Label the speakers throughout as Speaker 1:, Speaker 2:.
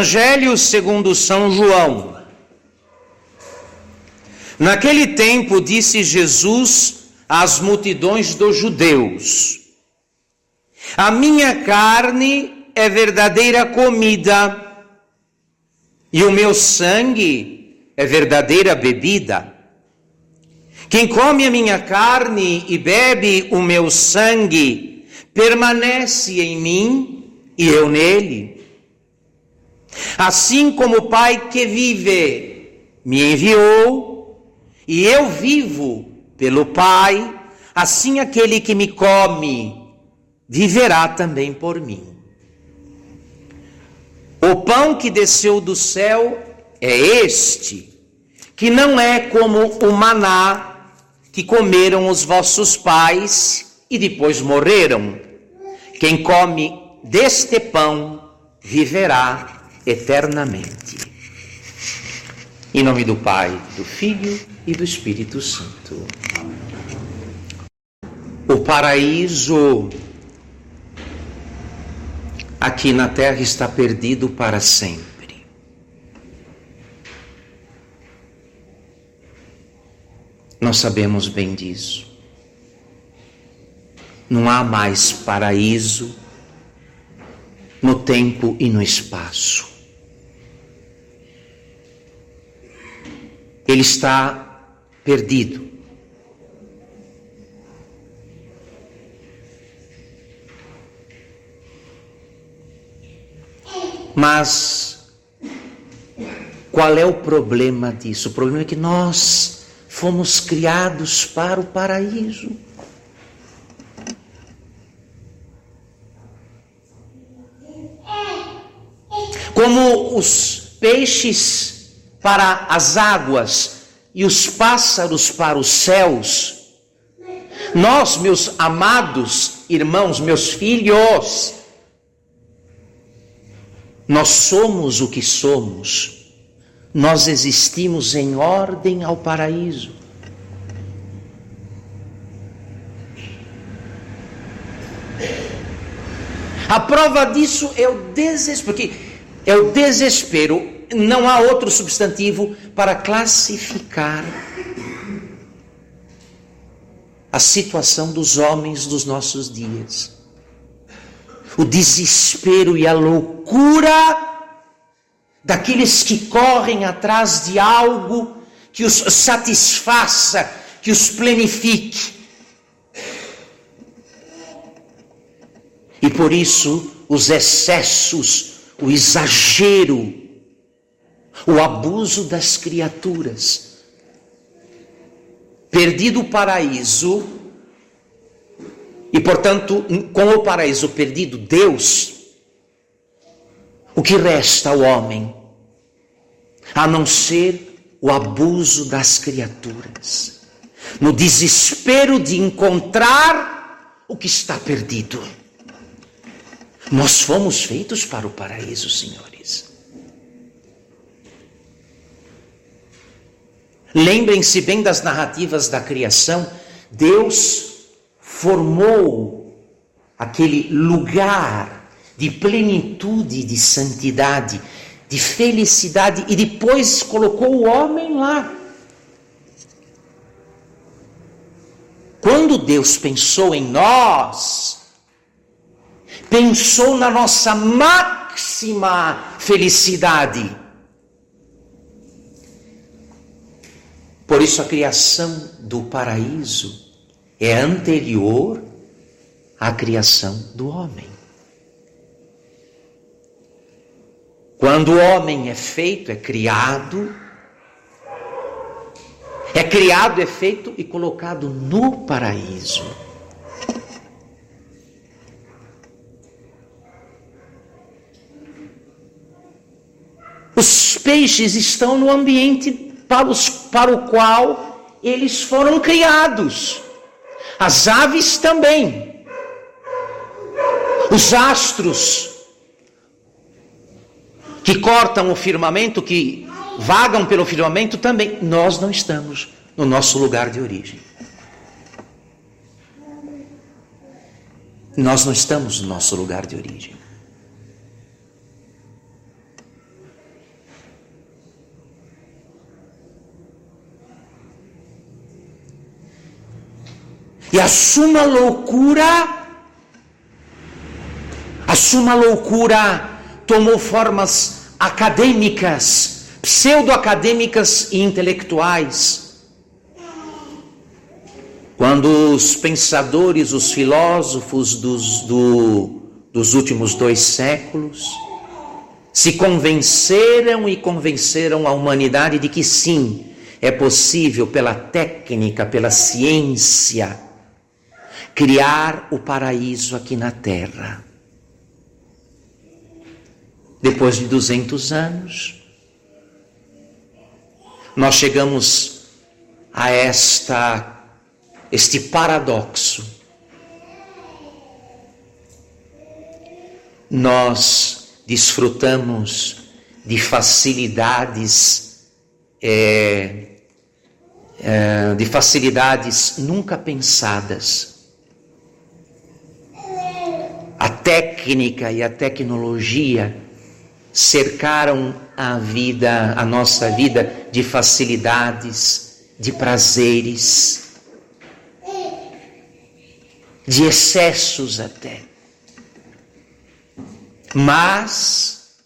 Speaker 1: Evangelho segundo São João. Naquele tempo disse Jesus às multidões dos judeus: A minha carne é verdadeira comida, e o meu sangue é verdadeira bebida. Quem come a minha carne e bebe o meu sangue, permanece em mim e eu nele. Assim como o Pai que vive me enviou, e eu vivo pelo Pai, assim aquele que me come viverá também por mim. O pão que desceu do céu é este, que não é como o maná que comeram os vossos pais e depois morreram. Quem come deste pão viverá eternamente. Em nome do Pai, do Filho e do Espírito Santo. O paraíso aqui na terra está perdido para sempre. Nós sabemos bem disso. Não há mais paraíso no tempo e no espaço. Ele está perdido. Mas qual é o problema disso? O problema é que nós fomos criados para o paraíso. Como os peixes para as águas e os pássaros para os céus. Nós, meus amados irmãos, meus filhos, nós somos o que somos. Nós existimos em ordem ao paraíso. A prova disso é o desespero, porque é o desespero não há outro substantivo para classificar a situação dos homens dos nossos dias. O desespero e a loucura daqueles que correm atrás de algo que os satisfaça, que os plenifique. E por isso os excessos, o exagero, o abuso das criaturas. Perdido o paraíso, e portanto, com o paraíso perdido, Deus, o que resta ao homem, a não ser o abuso das criaturas, no desespero de encontrar o que está perdido. Nós fomos feitos para o paraíso, senhores. Lembrem-se bem das narrativas da criação. Deus formou aquele lugar de plenitude, de santidade, de felicidade e depois colocou o homem lá. Quando Deus pensou em nós, pensou na nossa máxima felicidade. Por isso, a criação do paraíso é anterior à criação do homem. Quando o homem é feito, é criado, é criado, é feito e colocado no paraíso. Os peixes estão no ambiente para, os, para o qual eles foram criados. As aves também. Os astros que cortam o firmamento, que vagam pelo firmamento também. Nós não estamos no nosso lugar de origem. Nós não estamos no nosso lugar de origem. E a suma loucura, a suma loucura tomou formas acadêmicas, pseudo-acadêmicas e intelectuais. Quando os pensadores, os filósofos dos, do, dos últimos dois séculos se convenceram e convenceram a humanidade de que sim, é possível pela técnica, pela ciência, criar o paraíso aqui na terra. Depois de 200 anos, nós chegamos a esta este paradoxo. Nós desfrutamos de facilidades é, é, de facilidades nunca pensadas. A técnica e a tecnologia cercaram a vida, a nossa vida de facilidades, de prazeres, de excessos até. Mas,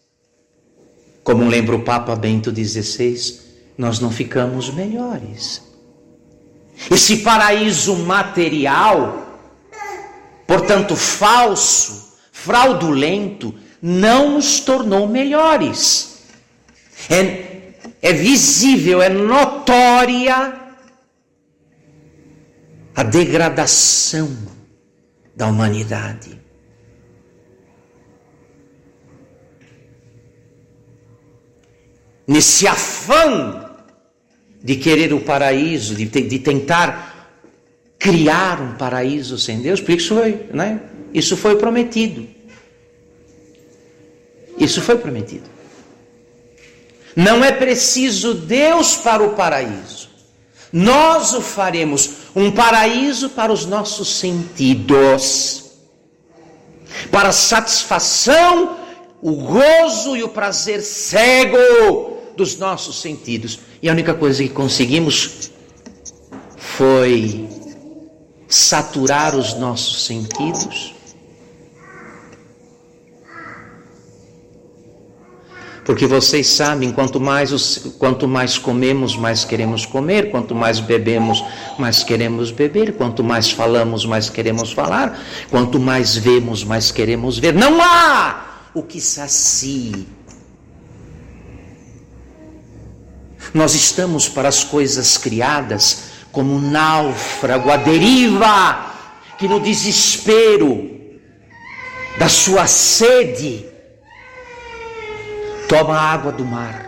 Speaker 1: como lembra o Papa Bento XVI, nós não ficamos melhores. Esse paraíso material, portanto falso, fraudulento, não nos tornou melhores. É, é visível, é notória a degradação da humanidade. Nesse afã de querer o paraíso, de, de tentar criar um paraíso sem Deus, porque isso foi, né? Isso foi prometido. Isso foi prometido. Não é preciso Deus para o paraíso. Nós o faremos um paraíso para os nossos sentidos, para a satisfação, o gozo e o prazer cego dos nossos sentidos. E a única coisa que conseguimos foi saturar os nossos sentidos. Porque vocês sabem, quanto mais, os, quanto mais comemos, mais queremos comer, quanto mais bebemos, mais queremos beber, quanto mais falamos, mais queremos falar, quanto mais vemos, mais queremos ver. Não há o que sacie Nós estamos para as coisas criadas como um náufrago à deriva, que no desespero da sua sede toma a água do mar.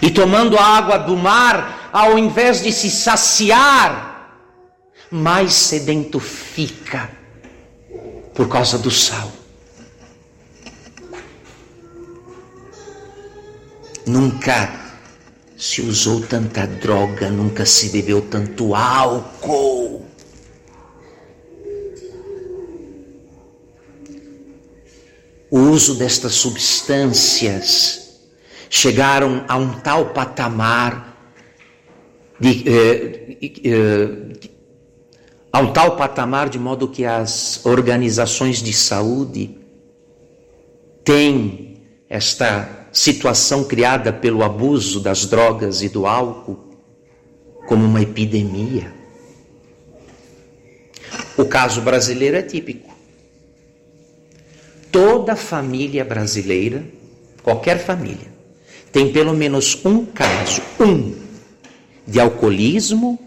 Speaker 1: E tomando a água do mar, ao invés de se saciar, mais sedento fica por causa do sal. Nunca se usou tanta droga, nunca se bebeu tanto álcool. O uso destas substâncias chegaram a um tal patamar de, eh, eh, a um tal patamar de modo que as organizações de saúde têm esta situação criada pelo abuso das drogas e do álcool como uma epidemia. O caso brasileiro é típico. Toda família brasileira, qualquer família, tem pelo menos um caso, um, de alcoolismo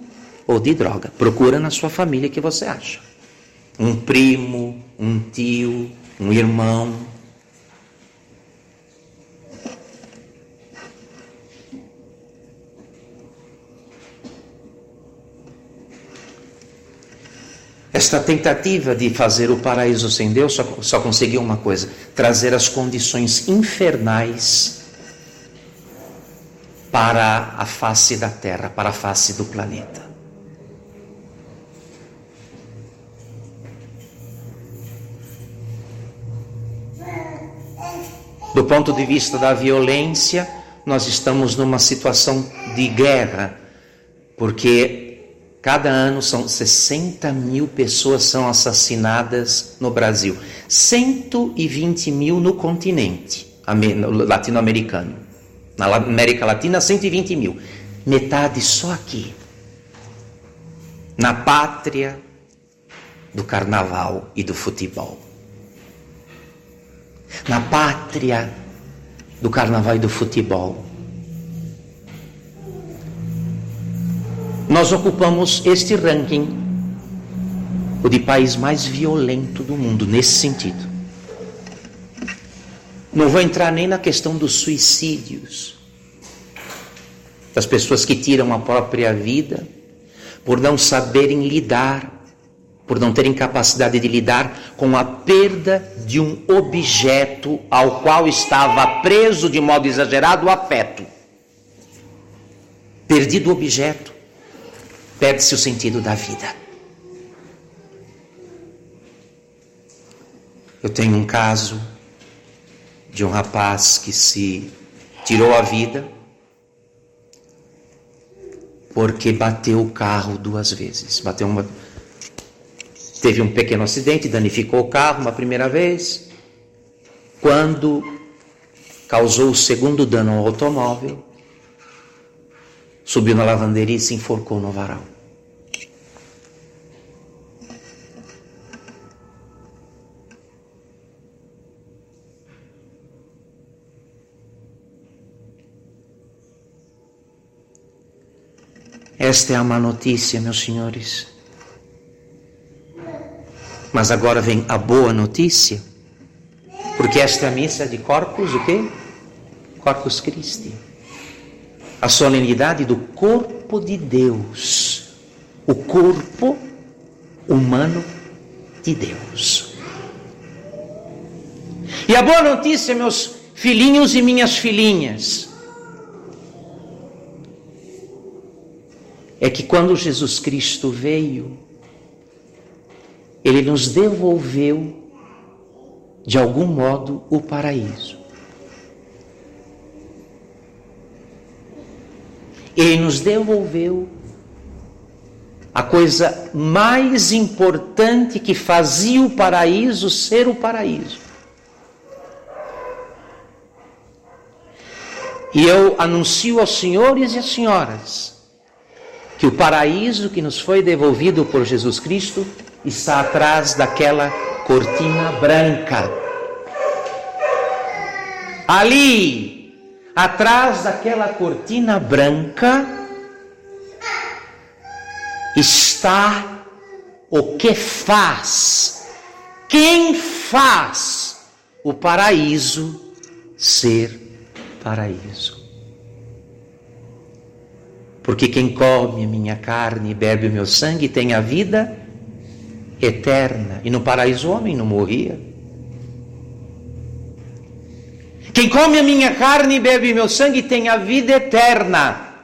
Speaker 1: ou de droga. Procura na sua família que você acha. Um primo, um tio, um irmão, Esta tentativa de fazer o paraíso sem Deus só, só conseguiu uma coisa: trazer as condições infernais para a face da terra, para a face do planeta. Do ponto de vista da violência, nós estamos numa situação de guerra porque cada ano são 60 mil pessoas são assassinadas no Brasil, 120 mil no continente latino-americano. Na América Latina, 120 mil. Metade só aqui. Na pátria do carnaval e do futebol. Na pátria do carnaval e do futebol. Nós ocupamos este ranking, o de país mais violento do mundo, nesse sentido. Não vou entrar nem na questão dos suicídios, das pessoas que tiram a própria vida por não saberem lidar, por não terem capacidade de lidar com a perda de um objeto ao qual estava preso de modo exagerado o afeto. Perdido o objeto, perde-se o sentido da vida. Eu tenho um caso de um rapaz que se tirou a vida porque bateu o carro duas vezes. Bateu uma teve um pequeno acidente, danificou o carro uma primeira vez. Quando causou o segundo dano ao automóvel, subiu na lavanderia e se enforcou no varal. Esta é a má notícia, meus senhores. Mas agora vem a boa notícia, porque esta é a missa de Corpus, o quê? Corpus Christi. A solenidade do corpo de Deus. O corpo humano de Deus. E a boa notícia, meus filhinhos e minhas filhinhas, é que quando Jesus Cristo veio, ele nos devolveu, de algum modo, o paraíso. Ele nos devolveu a coisa mais importante que fazia o paraíso ser o paraíso. E eu anuncio aos senhores e às senhoras que o paraíso que nos foi devolvido por Jesus Cristo está atrás daquela cortina branca. Ali, atrás daquela cortina branca, está o que faz, quem faz o paraíso ser paraíso. Porque quem come a minha carne e bebe o meu sangue tem a vida eterna. E no paraíso o homem não morria. Quem come a minha carne e bebe meu sangue tem a vida eterna.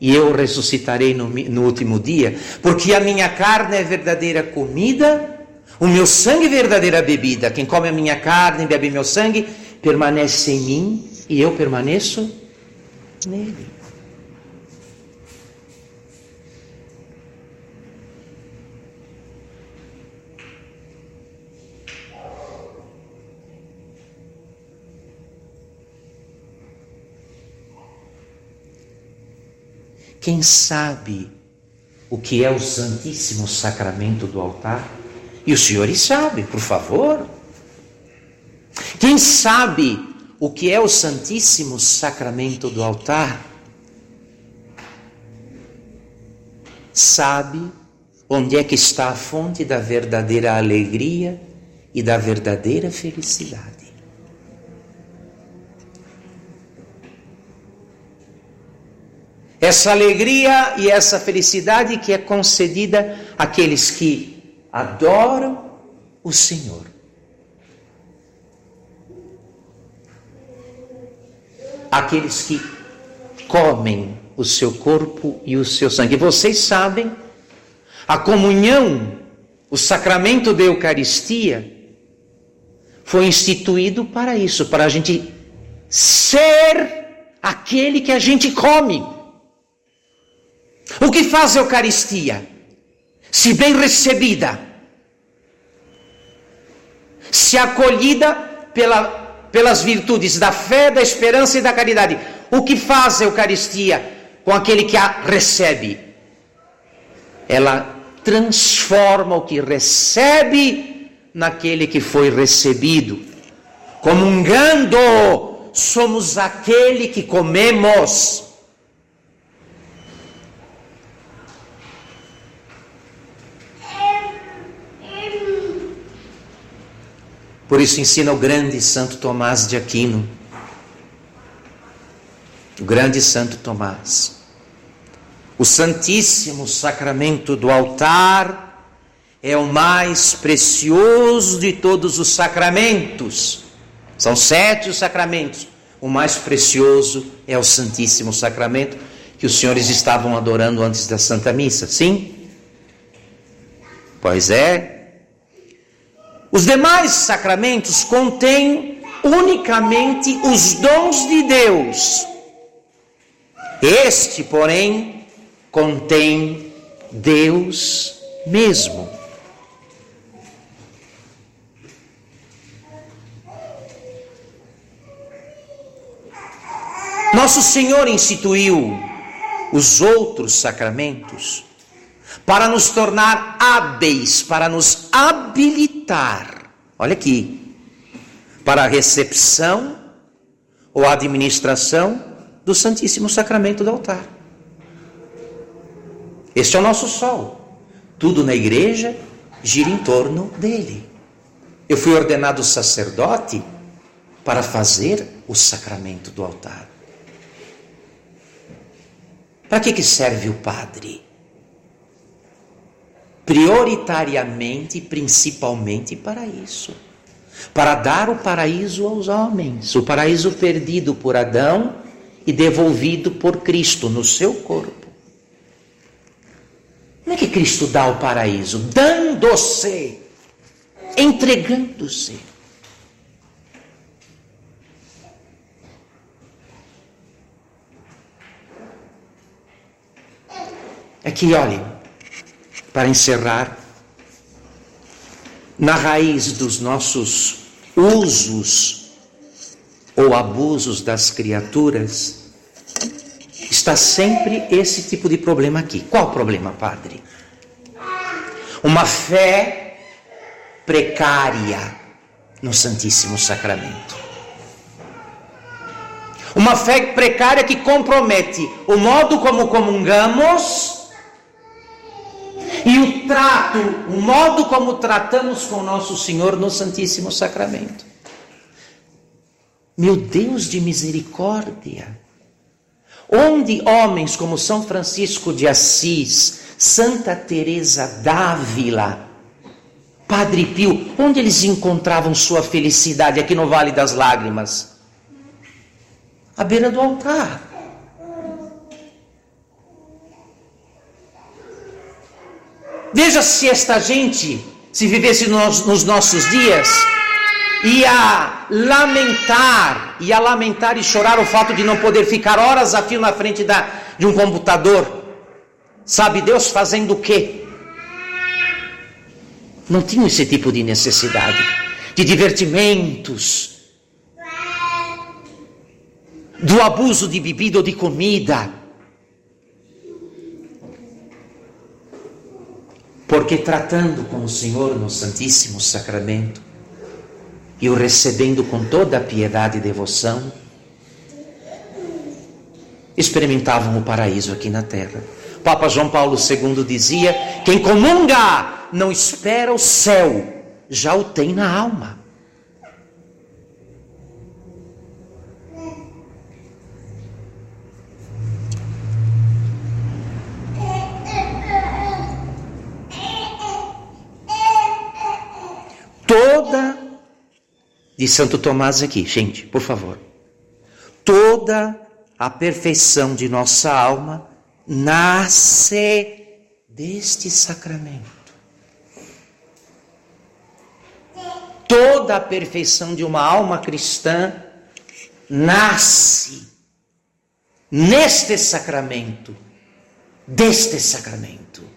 Speaker 1: E eu ressuscitarei no, no último dia, porque a minha carne é verdadeira comida, o meu sangue é verdadeira bebida. Quem come a minha carne e bebe meu sangue permanece em mim e eu permaneço nele. Quem sabe o que é o Santíssimo Sacramento do altar? E os senhores sabem, por favor. Quem sabe o que é o Santíssimo Sacramento do altar? Sabe onde é que está a fonte da verdadeira alegria e da verdadeira felicidade. Essa alegria e essa felicidade que é concedida àqueles que adoram o Senhor. Aqueles que comem o seu corpo e o seu sangue. Vocês sabem, a comunhão, o sacramento da Eucaristia, foi instituído para isso, para a gente ser aquele que a gente come. O que faz a Eucaristia? Se bem recebida, se acolhida pela, pelas virtudes da fé, da esperança e da caridade. O que faz a Eucaristia com aquele que a recebe? Ela transforma o que recebe naquele que foi recebido. Comungando, somos aquele que comemos. Por isso ensina o grande Santo Tomás de Aquino. O grande Santo Tomás. O Santíssimo Sacramento do altar é o mais precioso de todos os sacramentos. São sete os sacramentos. O mais precioso é o Santíssimo Sacramento que os senhores estavam adorando antes da Santa Missa, sim? Pois é, os demais sacramentos contêm unicamente os dons de Deus. Este, porém, contém Deus mesmo. Nosso Senhor instituiu os outros sacramentos para nos tornar hábeis, para nos habilitar. Olha aqui, para a recepção ou administração do Santíssimo Sacramento do altar. Este é o nosso sol. Tudo na igreja gira em torno dele. Eu fui ordenado sacerdote para fazer o sacramento do altar. Para que, que serve o padre? Prioritariamente, principalmente para isso para dar o paraíso aos homens, o paraíso perdido por Adão e devolvido por Cristo no seu corpo. Como é que Cristo dá o paraíso? Dando-se, entregando-se. Aqui, olhem, para encerrar, na raiz dos nossos usos ou abusos das criaturas, está sempre esse tipo de problema aqui. Qual problema, padre? Uma fé precária no Santíssimo Sacramento. Uma fé precária que compromete o modo como comungamos e o trato, o modo como tratamos com nosso Senhor no Santíssimo Sacramento. Meu Deus de misericórdia, onde homens como São Francisco de Assis, Santa Teresa d'Ávila, Padre Pio, onde eles encontravam sua felicidade aqui no Vale das Lágrimas? À beira do altar. Veja se esta gente, se vivesse nos, nos nossos dias, ia lamentar, ia lamentar e chorar o fato de não poder ficar horas a fio na frente da, de um computador. Sabe Deus fazendo o quê? Não tinham esse tipo de necessidade, de divertimentos, do abuso de bebida ou de comida. Porque tratando com o Senhor no Santíssimo Sacramento e o recebendo com toda a piedade e devoção, experimentavam o paraíso aqui na terra. Papa João Paulo II dizia: quem comunga não espera o céu, já o tem na alma. Toda, de Santo Tomás aqui, gente, por favor, toda a perfeição de nossa alma nasce deste sacramento. Toda a perfeição de uma alma cristã nasce neste sacramento deste sacramento.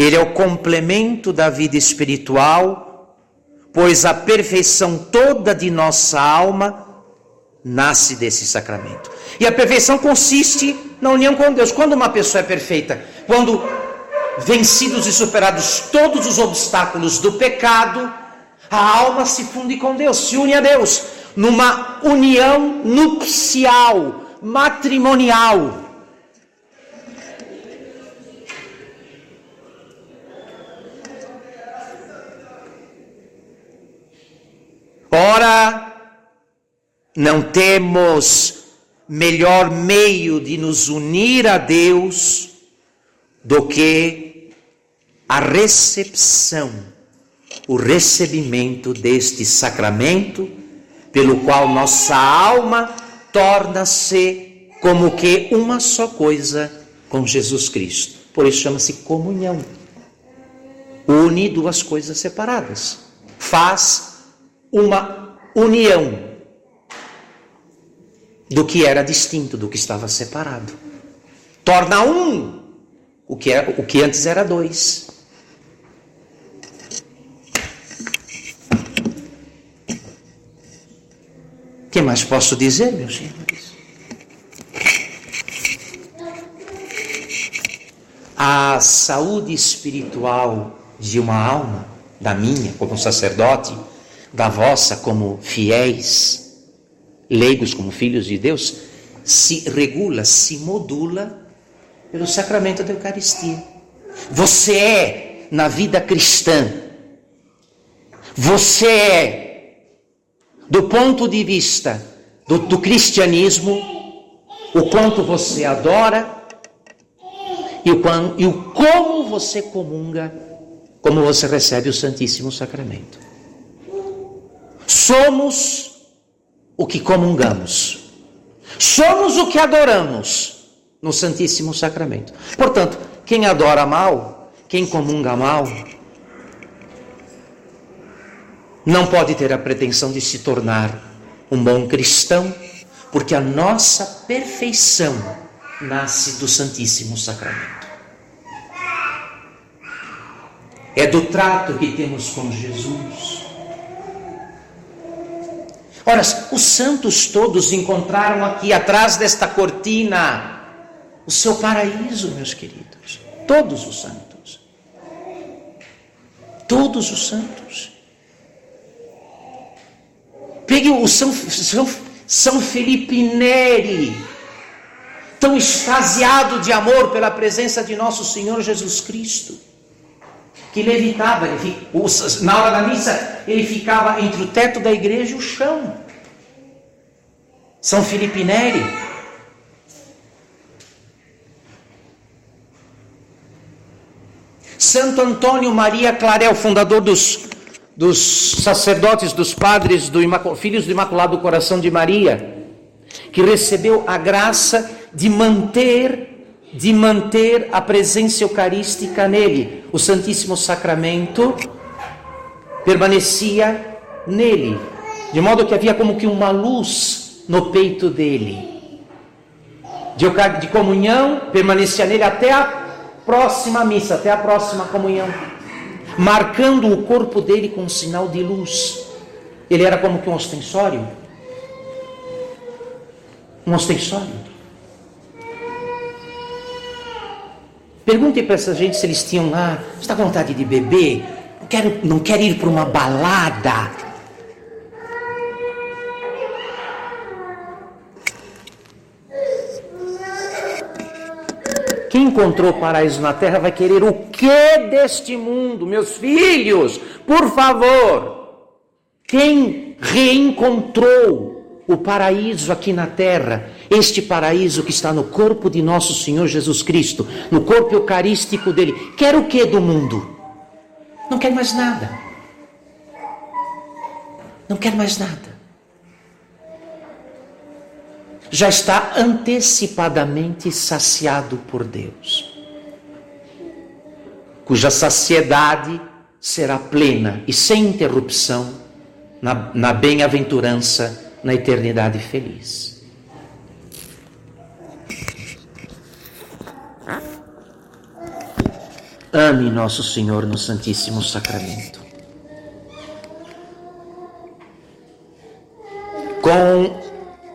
Speaker 1: Ele é o complemento da vida espiritual, pois a perfeição toda de nossa alma nasce desse sacramento. E a perfeição consiste na união com Deus. Quando uma pessoa é perfeita, quando vencidos e superados todos os obstáculos do pecado, a alma se funde com Deus, se une a Deus, numa união nupcial, matrimonial. Ora, não temos melhor meio de nos unir a Deus do que a recepção, o recebimento deste sacramento, pelo qual nossa alma torna-se como que uma só coisa com Jesus Cristo. Por isso chama-se comunhão. Une duas coisas separadas. Faz uma união do que era distinto, do que estava separado. Torna um o que, é, o que antes era dois. O que mais posso dizer, meus senhores? A saúde espiritual de uma alma, da minha como sacerdote, da vossa como fiéis, leigos como filhos de Deus, se regula, se modula pelo sacramento da Eucaristia. Você é, na vida cristã, você é, do ponto de vista do, do cristianismo, o quanto você adora e o, e o como você comunga, como você recebe o Santíssimo Sacramento. Somos o que comungamos. Somos o que adoramos no Santíssimo Sacramento. Portanto, quem adora mal, quem comunga mal, não pode ter a pretensão de se tornar um bom cristão, porque a nossa perfeição nasce do Santíssimo Sacramento. É do trato que temos com Jesus Ora, os santos todos encontraram aqui atrás desta cortina o seu paraíso, meus queridos. Todos os santos. Todos os santos. Pegue o São, São, São Felipe Neri, tão extasiado de amor pela presença de nosso Senhor Jesus Cristo que levitava. Ele, na hora da missa, ele ficava entre o teto da igreja e o chão. São Filipe Neri. Santo Antônio Maria Clarel, fundador dos, dos sacerdotes, dos padres, do filhos do Imaculado Coração de Maria, que recebeu a graça de manter de manter a presença eucarística nele. O Santíssimo Sacramento permanecia nele, de modo que havia como que uma luz no peito dele. De, comunhão permanecia nele até a próxima missa, até a próxima comunhão, marcando o corpo dele com um sinal de luz. Ele era como que um ostensório. Um ostensório. Pergunte para essa gente se eles tinham lá, está com vontade de beber? Não quer, não quer ir para uma balada? Quem encontrou paraíso na terra vai querer o que deste mundo, meus filhos? Por favor. Quem reencontrou o paraíso aqui na terra, este paraíso que está no corpo de nosso Senhor Jesus Cristo, no corpo eucarístico dele. Quer o que do mundo? Não quer mais nada. Não quer mais nada. Já está antecipadamente saciado por Deus, cuja saciedade será plena e sem interrupção na, na bem-aventurança na eternidade feliz. Ame nosso Senhor no Santíssimo Sacramento. Com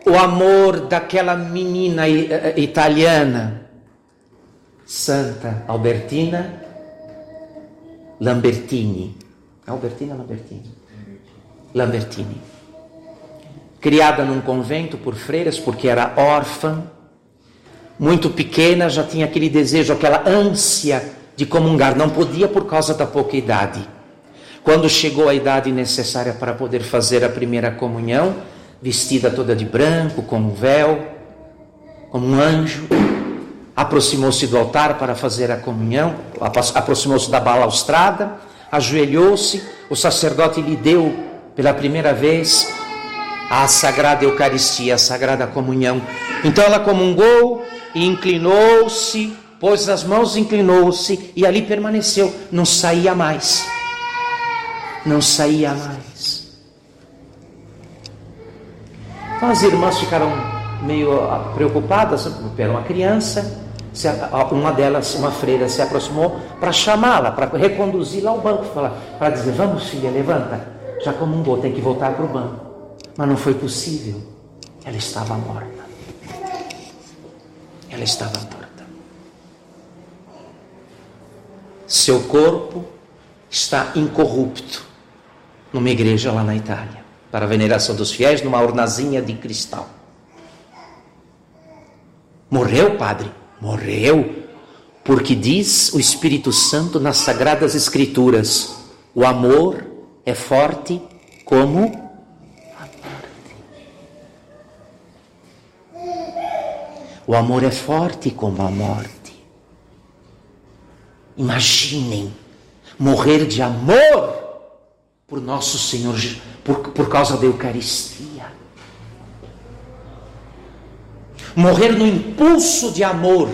Speaker 1: o amor daquela menina eh, eh, italiana, Santa Albertina Lambertini. Albertina Lambertini. Lambertini. Criada num convento por freiras, porque era órfã, muito pequena, já tinha aquele desejo, aquela ânsia de comungar, não podia por causa da pouca idade. Quando chegou a idade necessária para poder fazer a primeira comunhão, vestida toda de branco, com um véu, como um anjo, aproximou-se do altar para fazer a comunhão, aproximou-se da balaustrada, ajoelhou-se, o sacerdote lhe deu pela primeira vez a sagrada Eucaristia, a sagrada comunhão. Então ela comungou e inclinou-se pôs as mãos, inclinou-se e ali permaneceu, não saía mais. Não saía mais. Então as irmãs ficaram meio ah, preocupadas, era uma criança, uma delas, uma freira, se aproximou para chamá-la, para reconduzi-la ao banco, para dizer: Vamos, filha, levanta. Já comungou, tem que voltar para o banco. Mas não foi possível. Ela estava morta. Ela estava morta. Seu corpo está incorrupto numa igreja lá na Itália, para a veneração dos fiéis, numa urnazinha de cristal. Morreu, padre? Morreu, porque diz o Espírito Santo nas Sagradas Escrituras: o amor é forte como a morte. O amor é forte como a morte. Imaginem morrer de amor por nosso Senhor, por, por causa da Eucaristia. Morrer no impulso de amor,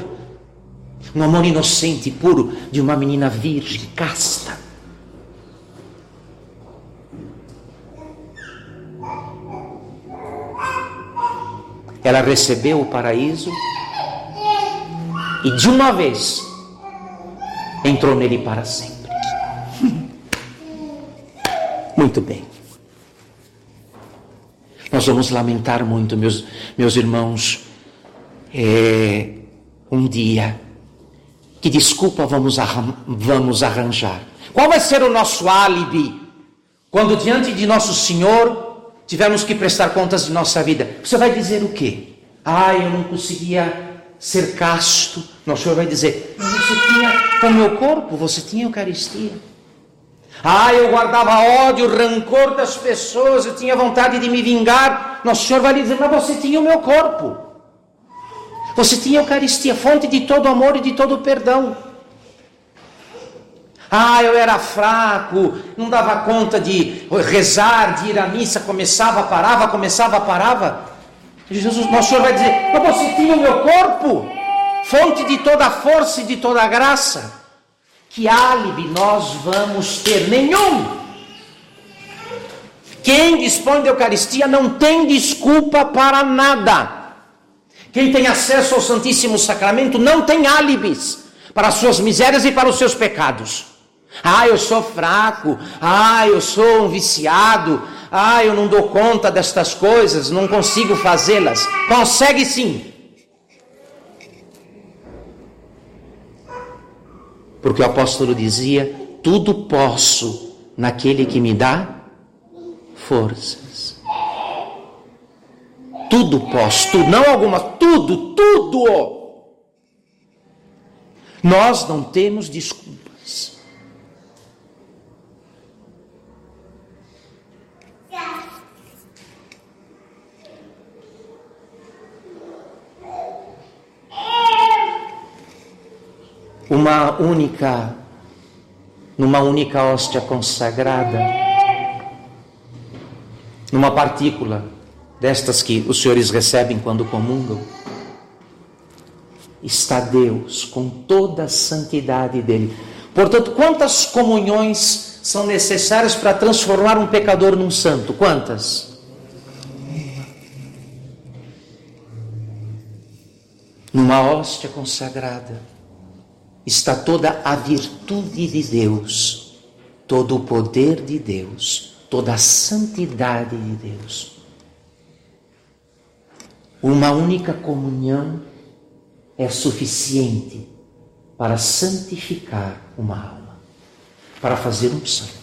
Speaker 1: no amor inocente e puro de uma menina virgem, casta. Ela recebeu o paraíso e de uma vez entrou nele para sempre. Muito bem. Nós vamos lamentar muito, meus, meus irmãos, é, um dia. Que desculpa vamos, arran vamos arranjar? Qual vai ser o nosso álibi quando diante de nosso Senhor tivermos que prestar contas de nossa vida? Você vai dizer o quê? Ah, eu não conseguia ser casto. Não, o Senhor vai dizer: você tinha o meu corpo, você tinha Eucaristia. Ah, eu guardava ódio, rancor das pessoas, eu tinha vontade de me vingar. Nosso Senhor vai lhe dizer: mas você tinha o meu corpo. Você tinha Eucaristia, fonte de todo amor e de todo perdão. Ah, eu era fraco, não dava conta de rezar, de ir à missa, começava, parava, começava, parava. Jesus, nosso Senhor vai dizer: Mas você tinha o meu corpo, fonte de toda força e de toda graça. Que álibi nós vamos ter? Nenhum. Quem dispõe da Eucaristia não tem desculpa para nada. Quem tem acesso ao Santíssimo Sacramento não tem álibis para as suas misérias e para os seus pecados. Ah, eu sou fraco. Ah, eu sou um viciado. Ah, eu não dou conta destas coisas, não consigo fazê-las. Consegue sim. Porque o apóstolo dizia: tudo posso naquele que me dá forças. Tudo posso, tudo, não alguma, tudo, tudo. Nós não temos desculpas. Uma única, numa única hóstia consagrada, numa partícula destas que os senhores recebem quando comungam, está Deus com toda a santidade dele. Portanto, quantas comunhões são necessárias para transformar um pecador num santo? Quantas? Numa hóstia consagrada está toda a virtude de Deus, todo o poder de Deus, toda a santidade de Deus. Uma única comunhão é suficiente para santificar uma alma, para fazer um santo.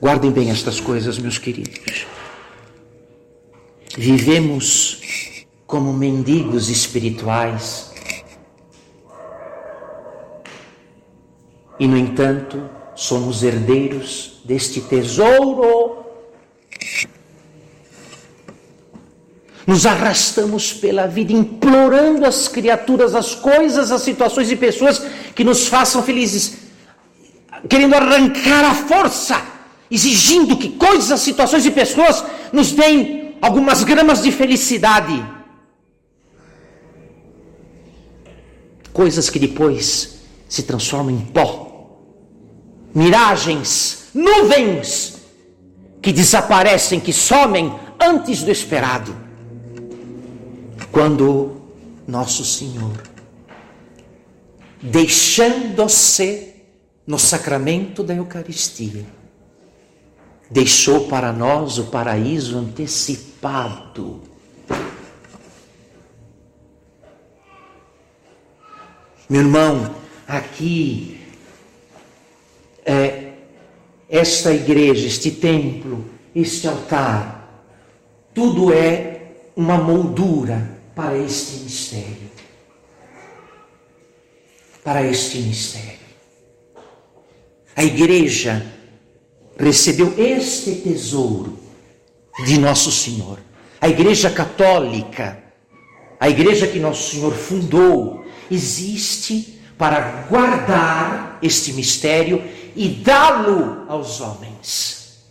Speaker 1: Guardem bem estas coisas, meus queridos. Vivemos como mendigos espirituais e, no entanto, somos herdeiros deste tesouro. Nos arrastamos pela vida implorando às criaturas, as coisas, as situações e pessoas que nos façam felizes, querendo arrancar a força, exigindo que coisas, situações e pessoas nos deem algumas gramas de felicidade. Coisas que depois se transformam em pó miragens, nuvens que desaparecem, que somem antes do esperado. Quando nosso Senhor, deixando-se no sacramento da Eucaristia, deixou para nós o paraíso antecipado. Meu irmão, aqui é, esta igreja, este templo, este altar, tudo é uma moldura para este mistério. Para este mistério. A igreja recebeu este tesouro de Nosso Senhor. A igreja católica, a igreja que Nosso Senhor fundou, existe para guardar este mistério e dá-lo aos homens.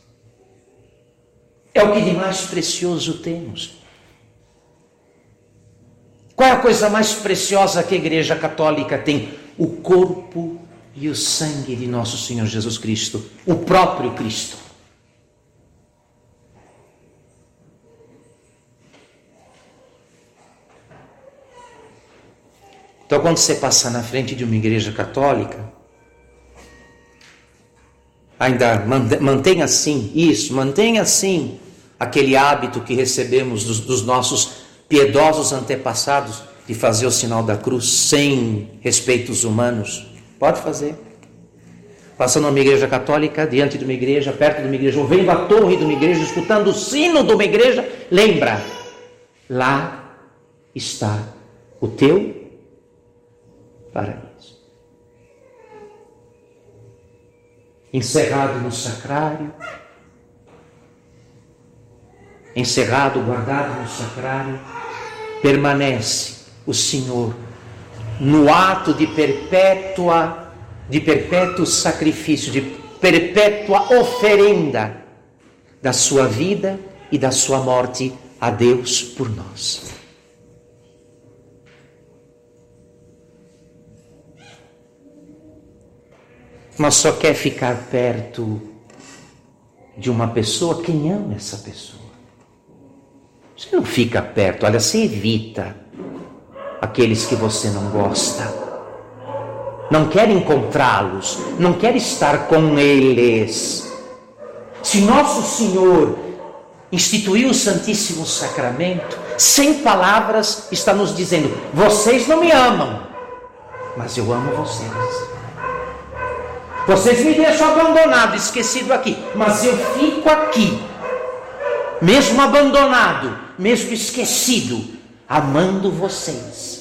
Speaker 1: É o que de mais precioso temos. Qual é a coisa mais preciosa que a Igreja Católica tem? O corpo e o sangue de nosso Senhor Jesus Cristo, o próprio Cristo. Então, quando você passar na frente de uma igreja católica, ainda mantenha assim isso, mantenha assim aquele hábito que recebemos dos, dos nossos piedosos antepassados de fazer o sinal da cruz sem respeitos humanos. Pode fazer. Passando numa igreja católica, diante de uma igreja, perto de uma igreja, ou vendo a torre de uma igreja, escutando o sino de uma igreja, lembra, lá está o teu paraíso. encerrado no sacrário, encerrado, guardado no sacrário, permanece o Senhor no ato de perpétua, de perpétuo sacrifício, de perpétua oferenda da sua vida e da sua morte a Deus por nós. mas só quer ficar perto de uma pessoa quem ama essa pessoa. Você não fica perto, olha, você evita aqueles que você não gosta. Não quer encontrá-los, não quer estar com eles. Se nosso Senhor instituiu o Santíssimo Sacramento, sem palavras, está nos dizendo: vocês não me amam, mas eu amo vocês. Vocês me deixam abandonado, esquecido aqui, mas eu fico aqui, mesmo abandonado, mesmo esquecido, amando vocês.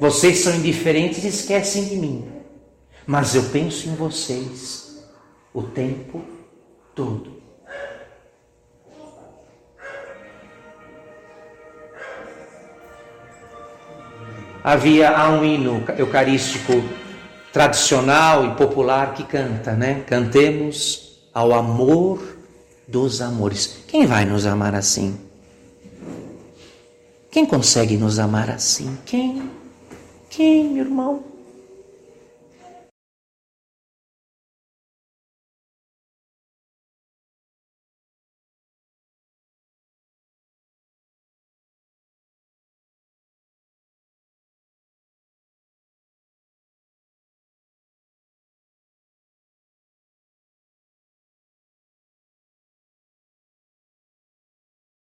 Speaker 1: Vocês são indiferentes e esquecem de mim, mas eu penso em vocês o tempo todo. Havia há um hino eucarístico tradicional e popular que canta, né? Cantemos ao amor dos amores. Quem vai nos amar assim? Quem consegue nos amar assim? Quem? Quem, meu irmão?